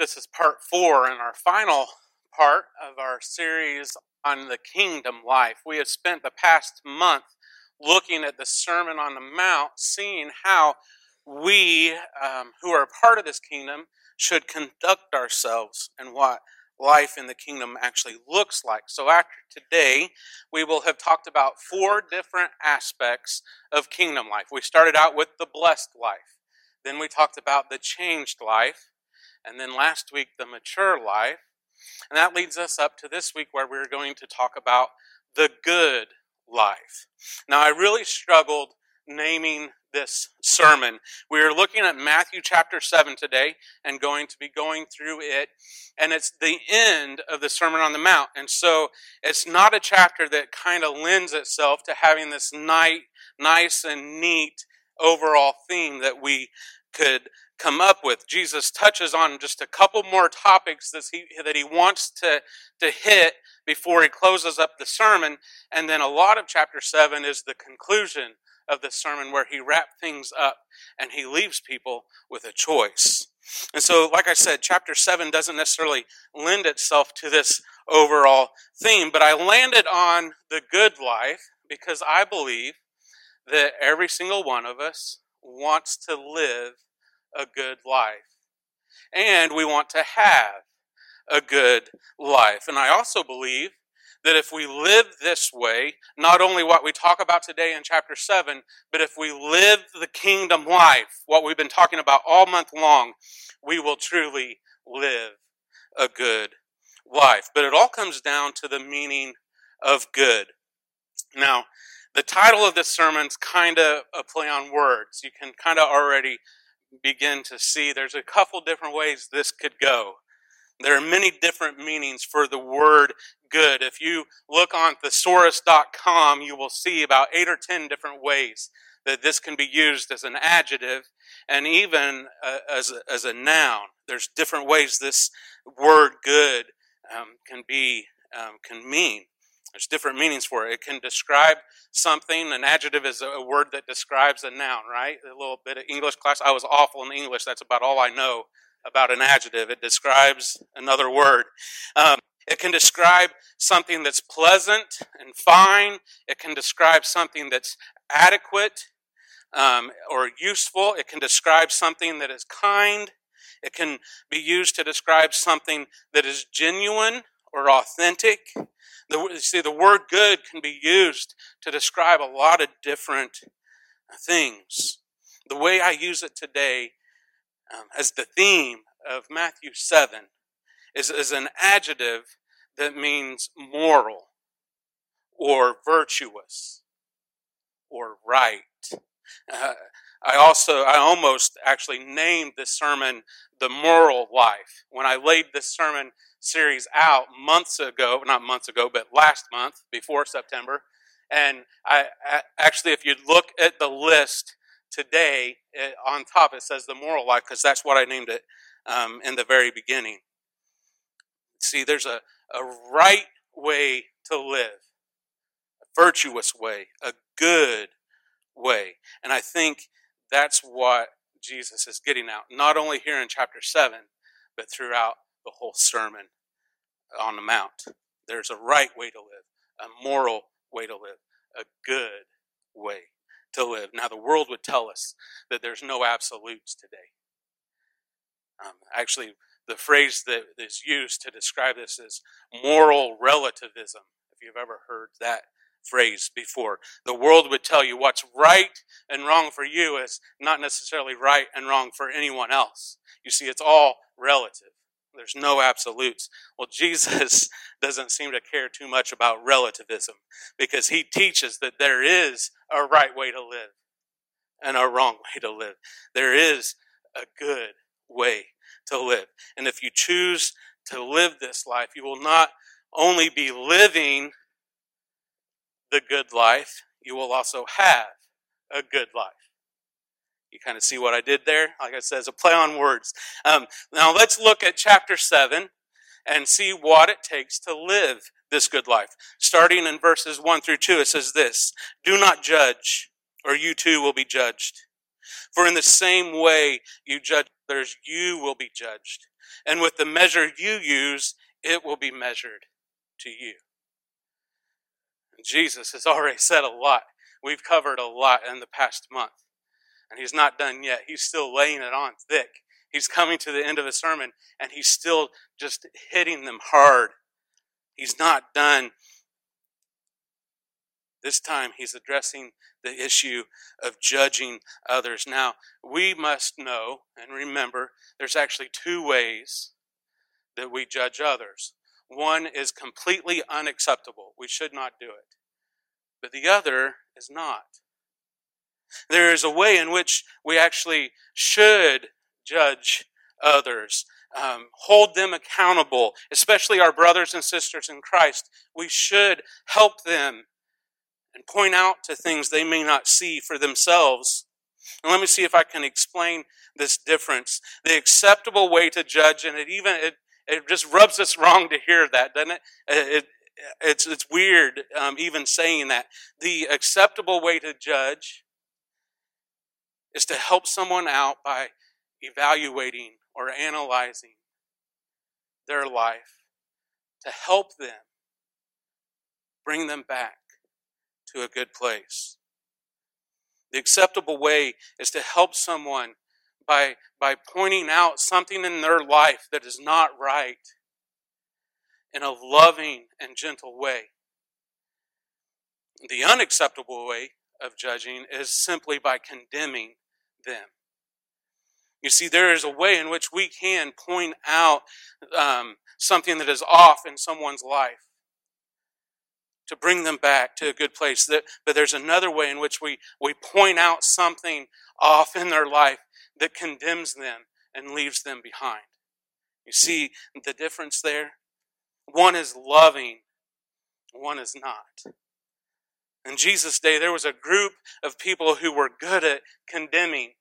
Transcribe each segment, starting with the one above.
This is part four and our final part of our series on the kingdom life. We have spent the past month looking at the Sermon on the Mount, seeing how we um, who are part of this kingdom should conduct ourselves and what life in the kingdom actually looks like. So, after today, we will have talked about four different aspects of kingdom life. We started out with the blessed life, then we talked about the changed life, and then last week, the mature life. And that leads us up to this week where we're going to talk about the good life. Now, I really struggled naming this sermon. We are looking at Matthew chapter 7 today and going to be going through it. And it's the end of the Sermon on the Mount. And so it's not a chapter that kind of lends itself to having this nice and neat overall theme that we could come up with. Jesus touches on just a couple more topics that he, that he wants to, to hit before he closes up the sermon. And then a lot of chapter 7 is the conclusion of the sermon where he wraps things up and he leaves people with a choice. And so, like I said, chapter 7 doesn't necessarily lend itself to this overall theme, but I landed on the good life because I believe that every single one of us wants to live a good life. And we want to have a good life. And I also believe that if we live this way, not only what we talk about today in chapter 7, but if we live the kingdom life, what we've been talking about all month long, we will truly live a good life. But it all comes down to the meaning of good. Now, the title of this sermon's kind of a play on words. You can kind of already begin to see there's a couple different ways this could go. There are many different meanings for the word good. If you look on thesaurus.com, you will see about eight or ten different ways that this can be used as an adjective and even uh, as, a, as a noun. There's different ways this word good um, can be, um, can mean. There's different meanings for it. It can describe something. An adjective is a word that describes a noun, right? A little bit of English class. I was awful in English. That's about all I know about an adjective. It describes another word. Um, it can describe something that's pleasant and fine. It can describe something that's adequate um, or useful. It can describe something that is kind. It can be used to describe something that is genuine or authentic. The, see, the word good can be used to describe a lot of different things. The way I use it today um, as the theme of Matthew 7 is, is an adjective that means moral or virtuous or right. Uh, I also, I almost actually named this sermon The Moral Life. When I laid this sermon series out months ago, not months ago, but last month before September. And I, actually, if you look at the list today, it, on top it says the moral life because that's what I named it um, in the very beginning. See, there's a, a right way to live, a virtuous way, a good way. And I think that's what Jesus is getting out, not only here in chapter 7, but throughout the whole sermon on the Mount. There's a right way to live, a moral way to live, a good way to live. Now, the world would tell us that there's no absolutes today. Um, actually, the phrase that is used to describe this is moral relativism, if you've ever heard that phrase before. The world would tell you what's right and wrong for you is not necessarily right and wrong for anyone else. You see, it's all relative. There's no absolutes. Well, Jesus doesn't seem to care too much about relativism because he teaches that there is a right way to live and a wrong way to live. There is a good way to live. And if you choose to live this life, you will not only be living the good life, you will also have a good life. You kind of see what I did there? Like I said, it's a play on words. Um, now let's look at chapter 7 and see what it takes to live this good life. Starting in verses 1 through 2, it says this Do not judge, or you too will be judged. For in the same way you judge others, you will be judged. And with the measure you use, it will be measured to you. Jesus has already said a lot. We've covered a lot in the past month. And he's not done yet. He's still laying it on thick. He's coming to the end of his sermon and he's still just hitting them hard. He's not done. This time he's addressing the issue of judging others. Now, we must know and remember there's actually two ways that we judge others. One is completely unacceptable. We should not do it. But the other is not. There is a way in which we actually should judge others, um, hold them accountable, especially our brothers and sisters in Christ. We should help them and point out to things they may not see for themselves. And let me see if I can explain this difference. The acceptable way to judge, and it even it, it just rubs us wrong to hear that, doesn't it? It, it's, it's weird um, even saying that. The acceptable way to judge is to help someone out by evaluating or analyzing their life, to help them bring them back to a good place. The acceptable way is to help someone by, by pointing out something in their life that is not right in a loving and gentle way. The unacceptable way of judging is simply by condemning them. You see, there is a way in which we can point out um, something that is off in someone's life to bring them back to a good place. But there's another way in which we, we point out something off in their life that condemns them and leaves them behind. You see the difference there? One is loving, one is not. In Jesus' day, there was a group of people who were good at condemning.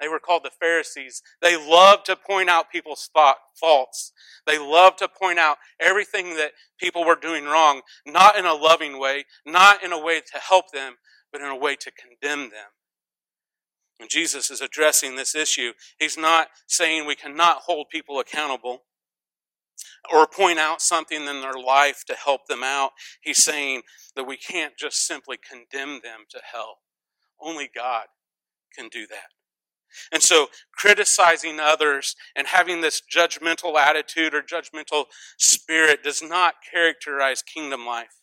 They were called the Pharisees. They loved to point out people's thought, faults. They loved to point out everything that people were doing wrong, not in a loving way, not in a way to help them, but in a way to condemn them. Jesus is addressing this issue. He's not saying we cannot hold people accountable or point out something in their life to help them out. He's saying that we can't just simply condemn them to hell. Only God can do that. And so, criticizing others and having this judgmental attitude or judgmental spirit does not characterize kingdom life.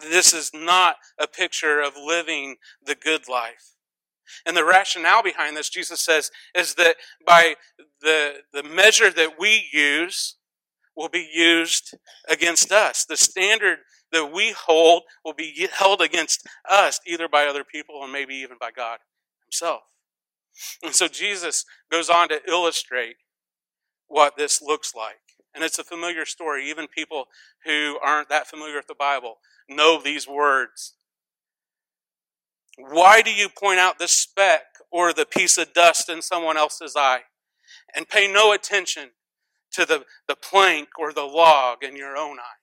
This is not a picture of living the good life. And the rationale behind this, Jesus says, is that by the, the measure that we use, will be used against us. The standard that we hold will be held against us, either by other people or maybe even by God Himself. And so Jesus goes on to illustrate what this looks like. And it's a familiar story. Even people who aren't that familiar with the Bible know these words. Why do you point out the speck or the piece of dust in someone else's eye and pay no attention to the, the plank or the log in your own eye.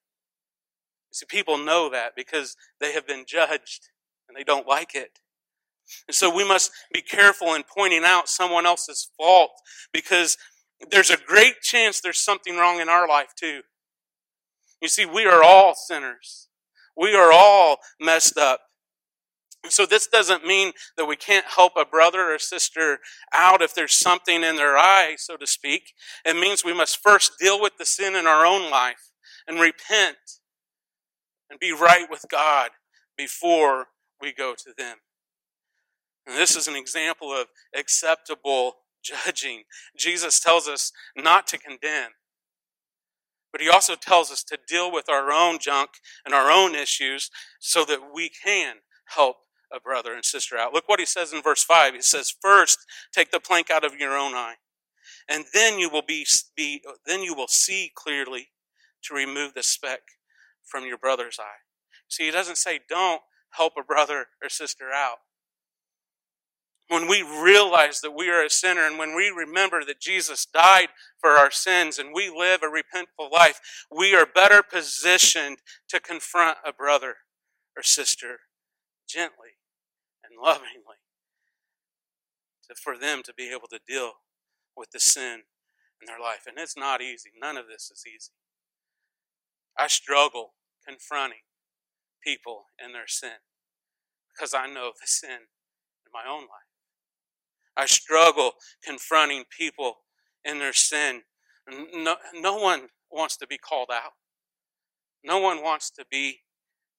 See, people know that because they have been judged and they don't like it. And so we must be careful in pointing out someone else's fault because there's a great chance there's something wrong in our life too. You see, we are all sinners. We are all messed up. So this doesn't mean that we can't help a brother or sister out if there's something in their eye, so to speak. It means we must first deal with the sin in our own life and repent and be right with God before we go to them. And this is an example of acceptable judging. Jesus tells us not to condemn, but he also tells us to deal with our own junk and our own issues so that we can help a brother and sister out. Look what he says in verse 5. He says, First, take the plank out of your own eye, and then you will be, be then you will see clearly to remove the speck from your brother's eye. See, he doesn't say don't help a brother or sister out. When we realize that we are a sinner and when we remember that Jesus died for our sins and we live a repentful life, we are better positioned to confront a brother or sister gently lovingly to, for them to be able to deal with the sin in their life. And it's not easy. None of this is easy. I struggle confronting people in their sin because I know the sin in my own life. I struggle confronting people in their sin. No, no one wants to be called out. No one wants to be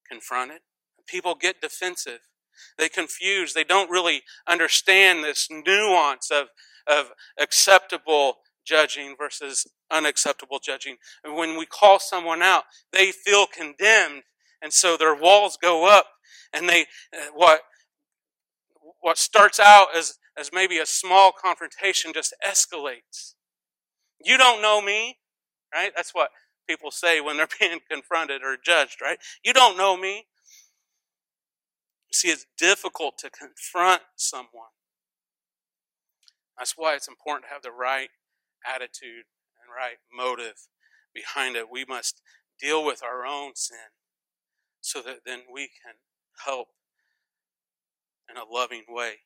confronted. People get defensive. They confuse. They don't really understand this nuance of, of acceptable judging versus unacceptable judging. And when we call someone out, they feel condemned, and so their walls go up, and they uh, what what starts out as as maybe a small confrontation just escalates. You don't know me, right? That's what people say when they're being confronted or judged, right? You don't know me. See, it's difficult to confront someone. That's why it's important to have the right attitude and right motive behind it. We must deal with our own sin so that then we can help in a loving way.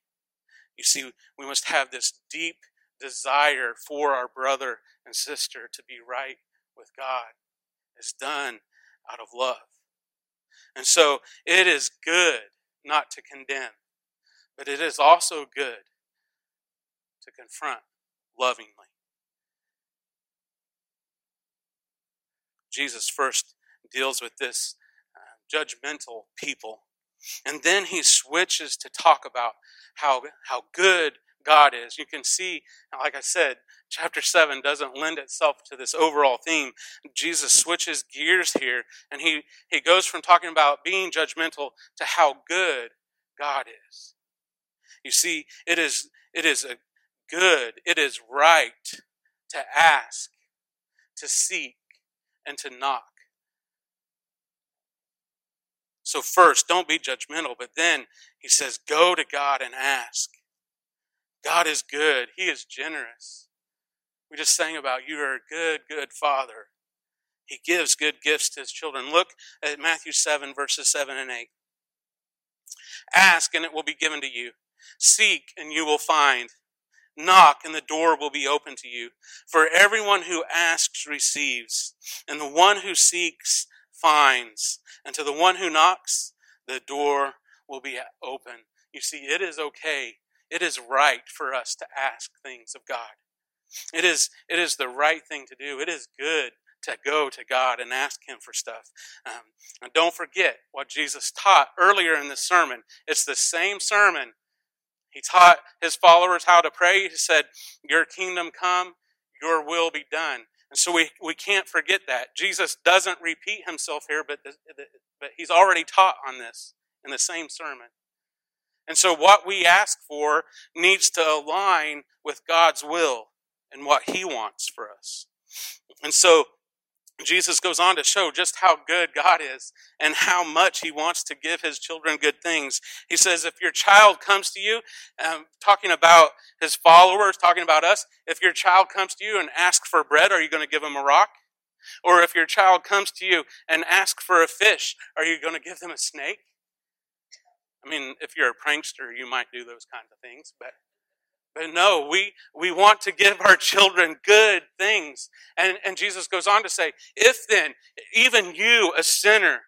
You see, we must have this deep desire for our brother and sister to be right with God. It's done out of love. And so it is good not to condemn, but it is also good to confront lovingly. Jesus first deals with this uh, judgmental people, and then he switches to talk about how, how good God is. You can see, like I said, chapter 7 doesn't lend itself to this overall theme. Jesus switches gears here, and he, he goes from talking about being judgmental to how good God is. You see, it is, it is a good, it is right to ask, to seek, and to knock. So, first, don't be judgmental, but then he says, go to God and ask. God is good, He is generous. We just sang about you are a good, good Father. He gives good gifts to His children. Look at Matthew 7, verses 7 and 8. Ask, and it will be given to you. Seek, and you will find. Knock, and the door will be open to you. For everyone who asks receives, and the one who seeks finds. And to the one who knocks, the door will be open. You see, it is okay it is right for us to ask things of God. It is, it is the right thing to do. It is good to go to God and ask Him for stuff. Um, and don't forget what Jesus taught earlier in the sermon. It's the same sermon. He taught His followers how to pray. He said, Your kingdom come, your will be done. And so we, we can't forget that. Jesus doesn't repeat himself here, but, the, the, but he's already taught on this in the same sermon. And so what we ask for needs to align with God's will and what He wants for us. And so Jesus goes on to show just how good God is and how much He wants to give His children good things. He says, if your child comes to you, um, talking about His followers, talking about us, if your child comes to you and asks for bread, are you going to give him a rock? Or if your child comes to you and asks for a fish, are you going to give them a snake? I mean, if you're a prankster, you might do those kinds of things, but but no, we, we want to give our children good things. And, and Jesus goes on to say, if then, even you, a sinner,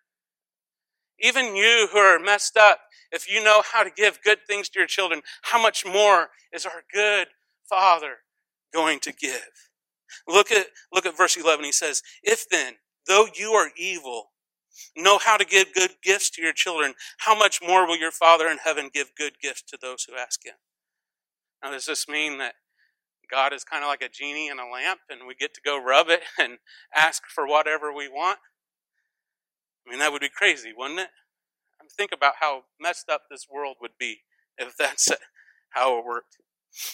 even you who are messed up, if you know how to give good things to your children, how much more is our good Father going to give? Look at, look at verse 11. He says, If then, though you are evil, know how to give good gifts to your children, how much more will your Father in heaven give good gifts to those who ask Him? Now, does this mean that God is kind of like a genie in a lamp and we get to go rub it and ask for whatever we want? I mean, that would be crazy, wouldn't it? Think about how messed up this world would be if that's how it worked.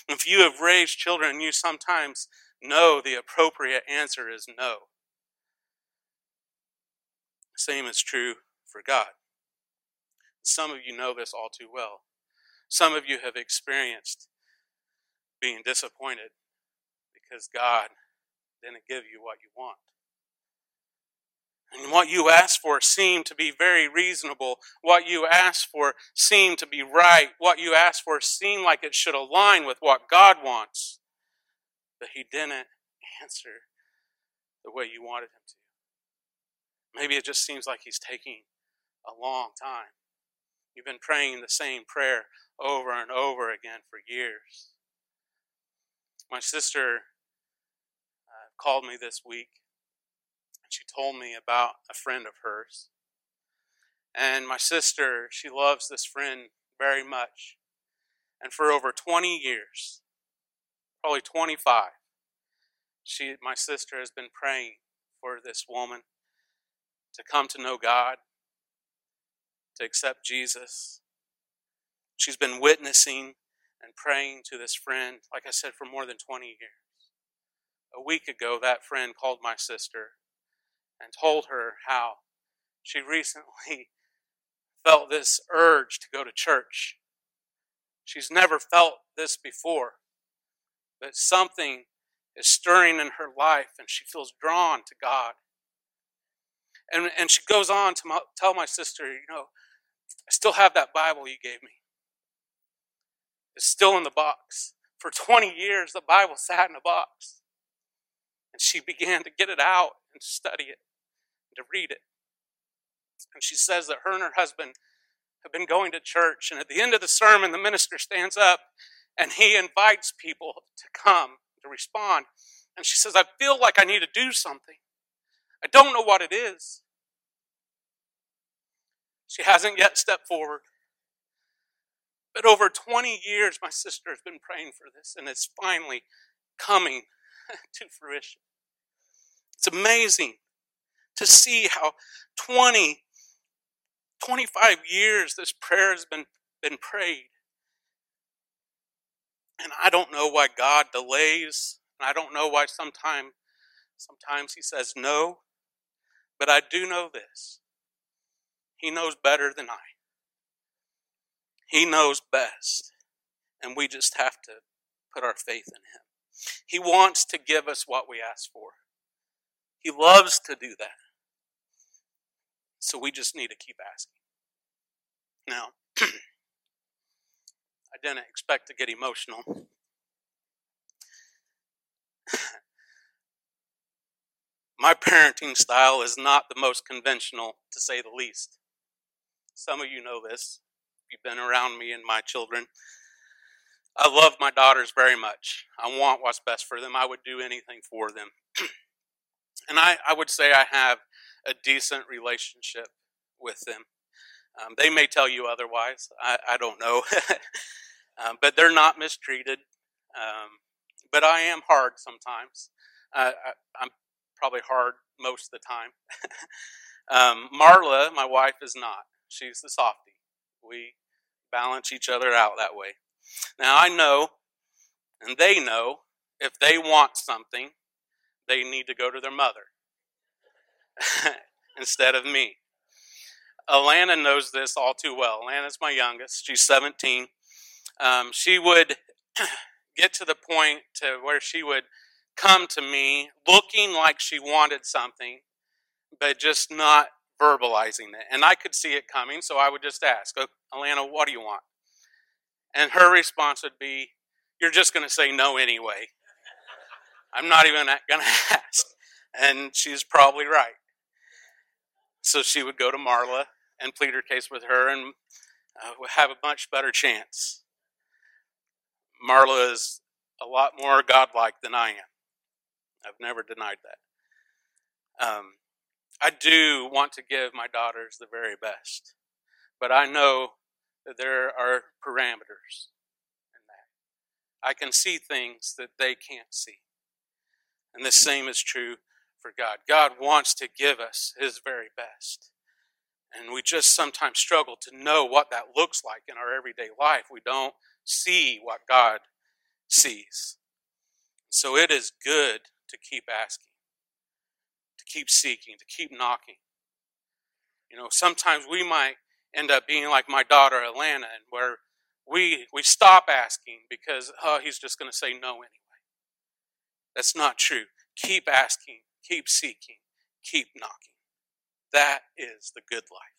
If you have raised children, you sometimes know the appropriate answer is no. Same is true for God. Some of you know this all too well. Some of you have experienced being disappointed because God didn't give you what you want. And what you asked for seemed to be very reasonable. What you asked for seemed to be right. What you asked for seemed like it should align with what God wants. But He didn't answer the way you wanted Him to. Maybe it just seems like He's taking a long time. You've been praying the same prayer over and over again for years. My sister uh, called me this week and she told me about a friend of hers. And my sister, she loves this friend very much. And for over 20 years, probably 25, she, my sister has been praying for this woman to come to know God, to accept Jesus. She's been witnessing and praying to this friend, like I said, for more than 20 years. A week ago, that friend called my sister and told her how she recently felt this urge to go to church. She's never felt this before, but something is stirring in her life and she feels drawn to God. And, and she goes on to tell my sister, you know, I still have that Bible you gave me. It's still in the box. For 20 years, the Bible sat in a box. And she began to get it out and study it and to read it. And she says that her and her husband have been going to church, and at the end of the sermon, the minister stands up and he invites people to come to respond. And she says, I feel like I need to do something. I don't know what it is. She hasn't yet stepped forward. But over 20 years, my sister has been praying for this, and it's finally coming to fruition. It's amazing to see how 20, 25 years this prayer has been, been prayed. And I don't know why God delays. And I don't know why sometimes sometimes he says no. But I do know this. He knows better than I. He knows best. And we just have to put our faith in him. He wants to give us what we ask for. He loves to do that. So we just need to keep asking. Now, I didn't expect to get emotional. My parenting style is not the most conventional, to say the least. Some of you know this. You've been around me and my children. I love my daughters very much. I want what's best for them. I would do anything for them. and I, I would say I have a decent relationship with them. Um, they may tell you otherwise. I, I don't know. um, but they're not mistreated. Um, but I am hard sometimes. Uh, I, am probably hard most of the time. Um, Marla, my wife, is not. She's the softie. We balance each other out that way. Now I know, and they know, if they want something, they need to go to their mother. instead of me. Alana knows this all too well. Alana's my youngest. She's 17. Um, she would get to the point to where she would come to me looking like she wanted something, but just not verbalizing it. And I could see it coming, so I would just ask, oh, Alana, what do you want? And her response would be, You're just going to say no anyway. I'm not even going to ask. And she's probably right. So she would go to Marla and plead her case with her and uh, have a much better chance. Marla is a lot more godlike than I am. I've never denied that. Um, I do want to give my daughters the very best, but I know that there are parameters in that. I can see things that they can't see. And the same is true for God. God wants to give us His very best. And we just sometimes struggle to know what that looks like in our everyday life. We don't see what God sees. So it is good to keep asking, to keep seeking, to keep knocking. You know, sometimes we might end up being like my daughter Alana, and where we we stop asking because oh he's just going to say no anyway. That's not true. Keep asking, keep seeking, keep knocking. That is the good life.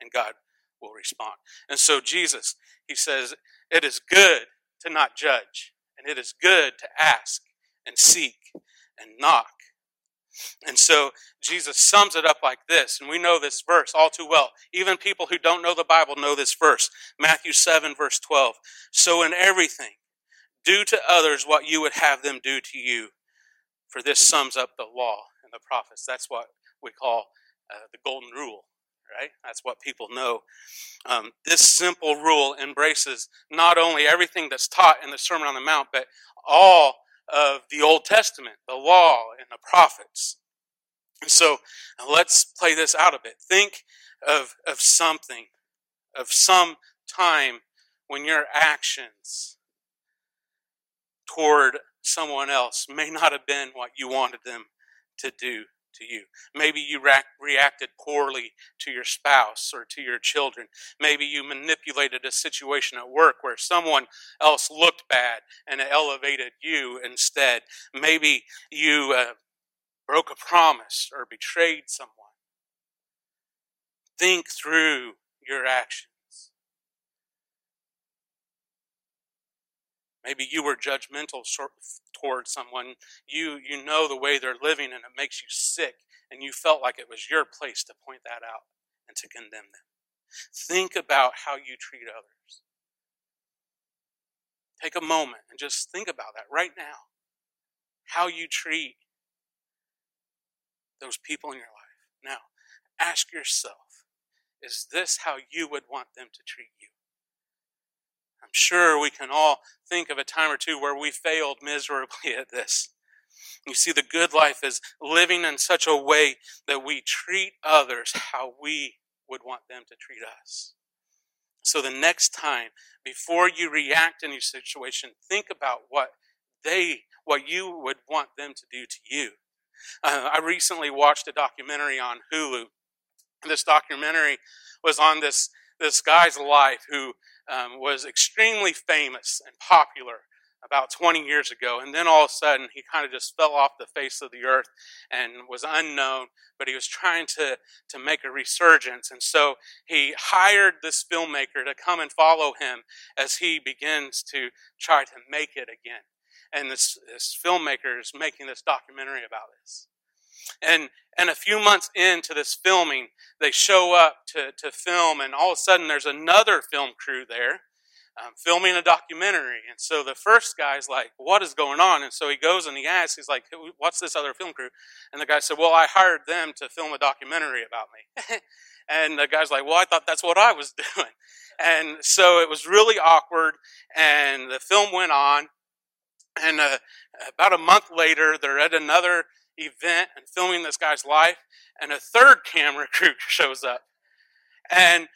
And God will respond. And so Jesus, he says, it is good to not judge, and it is good to ask and seek and knock. And so Jesus sums it up like this, and we know this verse all too well. Even people who don't know the Bible know this verse. Matthew 7, verse 12. So in everything, do to others what you would have them do to you. For this sums up the law and the prophets. That's what we call uh, the golden rule, right? That's what people know. Um, this simple rule embraces not only everything that's taught in the Sermon on the Mount, but all of the Old Testament, the law and the prophets. And so let's play this out a bit. Think of, of something, of some time when your actions toward someone else may not have been what you wanted them to do to you. Maybe you reacted poorly to your spouse or to your children. Maybe you manipulated a situation at work where someone else looked bad and elevated you instead. Maybe you uh, broke a promise or betrayed someone. Think through your actions. Maybe you were judgmental towards someone. You, you know the way they're living and it makes you sick, and you felt like it was your place to point that out and to condemn them. Think about how you treat others. Take a moment and just think about that right now. How you treat those people in your life. Now, ask yourself is this how you would want them to treat you? I'm sure we can all think of a time or two where we failed miserably at this. You see, the good life is living in such a way that we treat others how we would want them to treat us. So the next time, before you react in your situation, think about what they, what you would want them to do to you. Uh, I recently watched a documentary on Hulu. This documentary was on this this guy's life who um, was extremely famous and popular about 20 years ago. And then all of a sudden, he kind of just fell off the face of the earth and was unknown, but he was trying to, to make a resurgence. And so he hired this filmmaker to come and follow him as he begins to try to make it again. And this, this filmmaker is making this documentary about this. And, and a few months into this filming, they show up to, to film, and all of a sudden there's another film crew there um, filming a documentary. And so the first guy's like, What is going on? And so he goes and he asks, He's like, What's this other film crew? And the guy said, Well, I hired them to film a documentary about me. and the guy's like, Well, I thought that's what I was doing. And so it was really awkward, and the film went on. And uh, about a month later, they're at another event and filming this guy's life, and a third camera crew shows up. And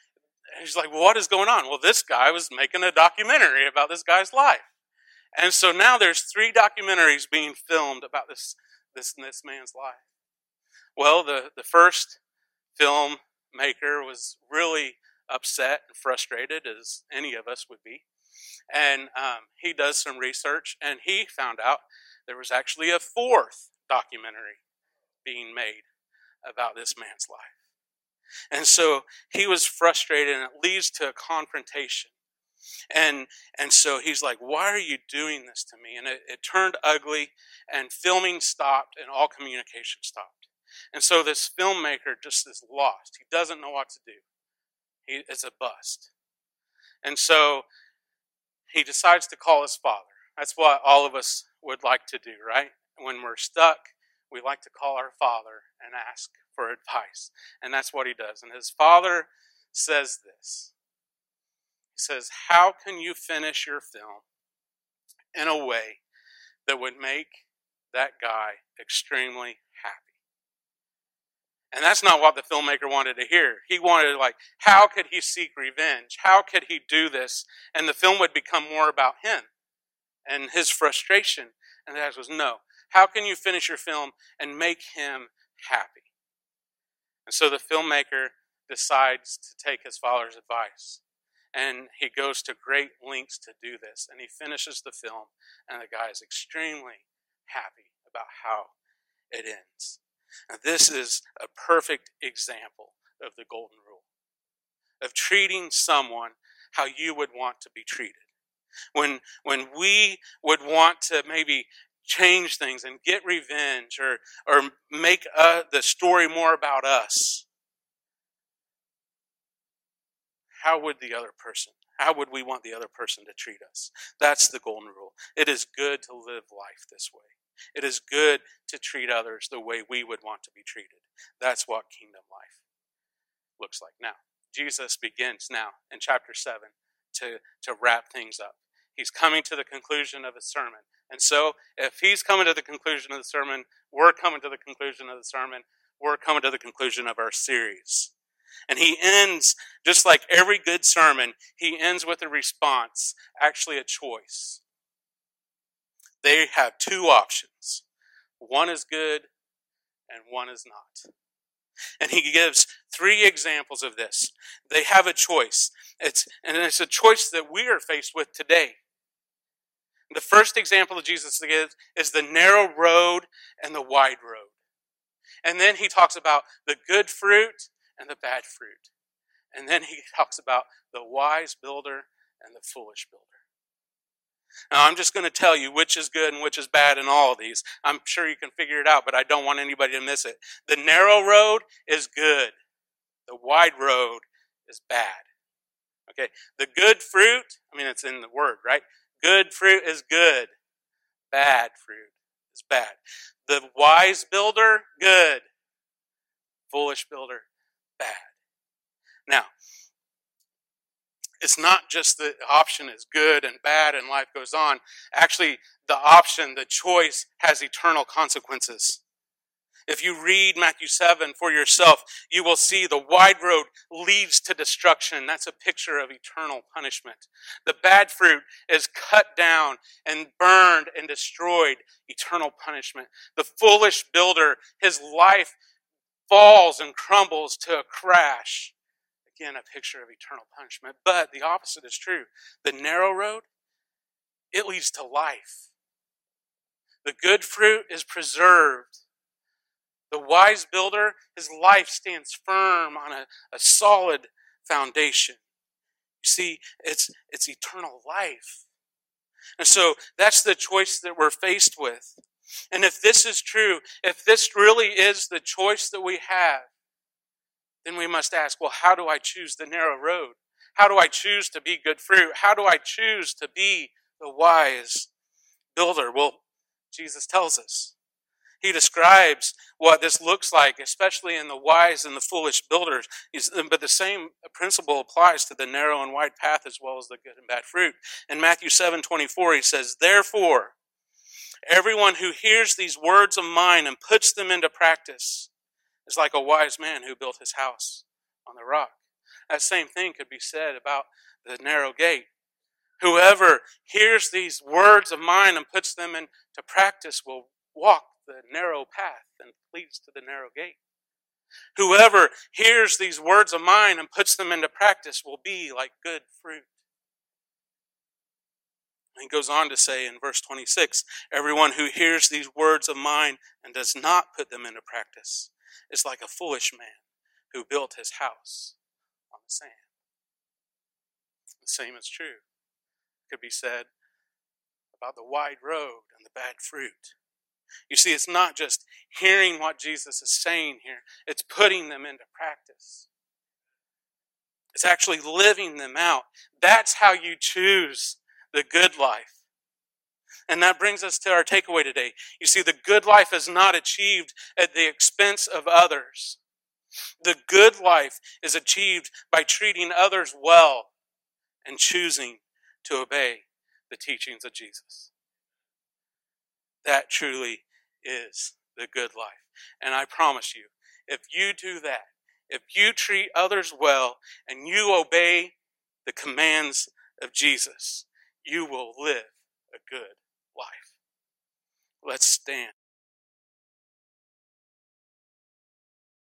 he's like, well, What is going on? Well, this guy was making a documentary about this guy's life. And so now there's three documentaries being filmed about this, this, this man's life. Well, the, the first filmmaker was really upset and frustrated, as any of us would be. And um, he does some research, and he found out there was actually a fourth documentary being made about this man's life. And so he was frustrated, and it leads to a confrontation. And and so he's like, "Why are you doing this to me?" And it, it turned ugly, and filming stopped, and all communication stopped. And so this filmmaker just is lost. He doesn't know what to do. He is a bust. And so he decides to call his father. That's what all of us would like to do, right? When we're stuck, we like to call our father and ask for advice. And that's what he does. And his father says this He says, How can you finish your film in a way that would make that guy extremely happy? And that's not what the filmmaker wanted to hear. He wanted, like, how could he seek revenge? How could he do this? And the film would become more about him and his frustration. And the guy goes, no, how can you finish your film and make him happy? And so the filmmaker decides to take his father's advice. And he goes to great lengths to do this. And he finishes the film, and the guy is extremely happy about how it ends. Now, this is a perfect example of the golden rule of treating someone how you would want to be treated. When, when we would want to maybe change things and get revenge or, or make uh, the story more about us, how would the other person, how would we want the other person to treat us? That's the golden rule. It is good to live life this way. It is good to treat others the way we would want to be treated. That's what kingdom life looks like. Now, Jesus begins now in chapter 7 to, to wrap things up. He's coming to the conclusion of his sermon. And so, if he's coming to the conclusion of the sermon, we're coming to the conclusion of the sermon, we're coming to the conclusion of our series. And he ends, just like every good sermon, he ends with a response, actually a choice. They have two options one is good, and one is not. And he gives three examples of this. They have a choice. It's, and it's a choice that we are faced with today. The first example that Jesus gives is the narrow road and the wide road. And then he talks about the good fruit and the bad fruit. And then he talks about the wise builder and the foolish builder. Now, I'm just going to tell you which is good and which is bad in all of these. I'm sure you can figure it out, but I don't want anybody to miss it. The narrow road is good, the wide road is bad. Okay, the good fruit, I mean, it's in the word, right? Good fruit is good, bad fruit is bad. The wise builder, good. Foolish builder, bad. Now, it's not just the option is good and bad and life goes on. Actually, the option, the choice has eternal consequences. If you read Matthew 7 for yourself, you will see the wide road leads to destruction. That's a picture of eternal punishment. The bad fruit is cut down and burned and destroyed, eternal punishment. The foolish builder, his life falls and crumbles to a crash again a picture of eternal punishment. But the opposite is true. The narrow road, it leads to life. The good fruit is preserved. The wise builder, his life stands firm on a, a solid foundation. You see, it's, it's eternal life. And so that's the choice that we're faced with. And if this is true, if this really is the choice that we have, then we must ask, well, how do I choose the narrow road? How do I choose to be good fruit? How do I choose to be the wise builder? Well, Jesus tells us. He describes what this looks like, especially in the wise and the foolish builders. But the same principle applies to the narrow and wide path as well as the good and bad fruit. In Matthew 7 24, he says, Therefore, everyone who hears these words of mine and puts them into practice is like a wise man who built his house on the rock. That same thing could be said about the narrow gate. Whoever hears these words of mine and puts them into practice will walk the narrow path and leads to the narrow gate. Whoever hears these words of mine and puts them into practice will be like good fruit. And he goes on to say in verse 26 Everyone who hears these words of mine and does not put them into practice is like a foolish man who built his house on the sand. The same is true. It Could be said about the wide road and the bad fruit. You see, it's not just hearing what Jesus is saying here, it's putting them into practice. It's actually living them out. That's how you choose the good life. And that brings us to our takeaway today. You see, the good life is not achieved at the expense of others. The good life is achieved by treating others well and choosing to obey the teachings of Jesus. That truly is the good life. And I promise you, if you do that, if you treat others well and you obey the commands of Jesus, you will live a good life. Let's stand.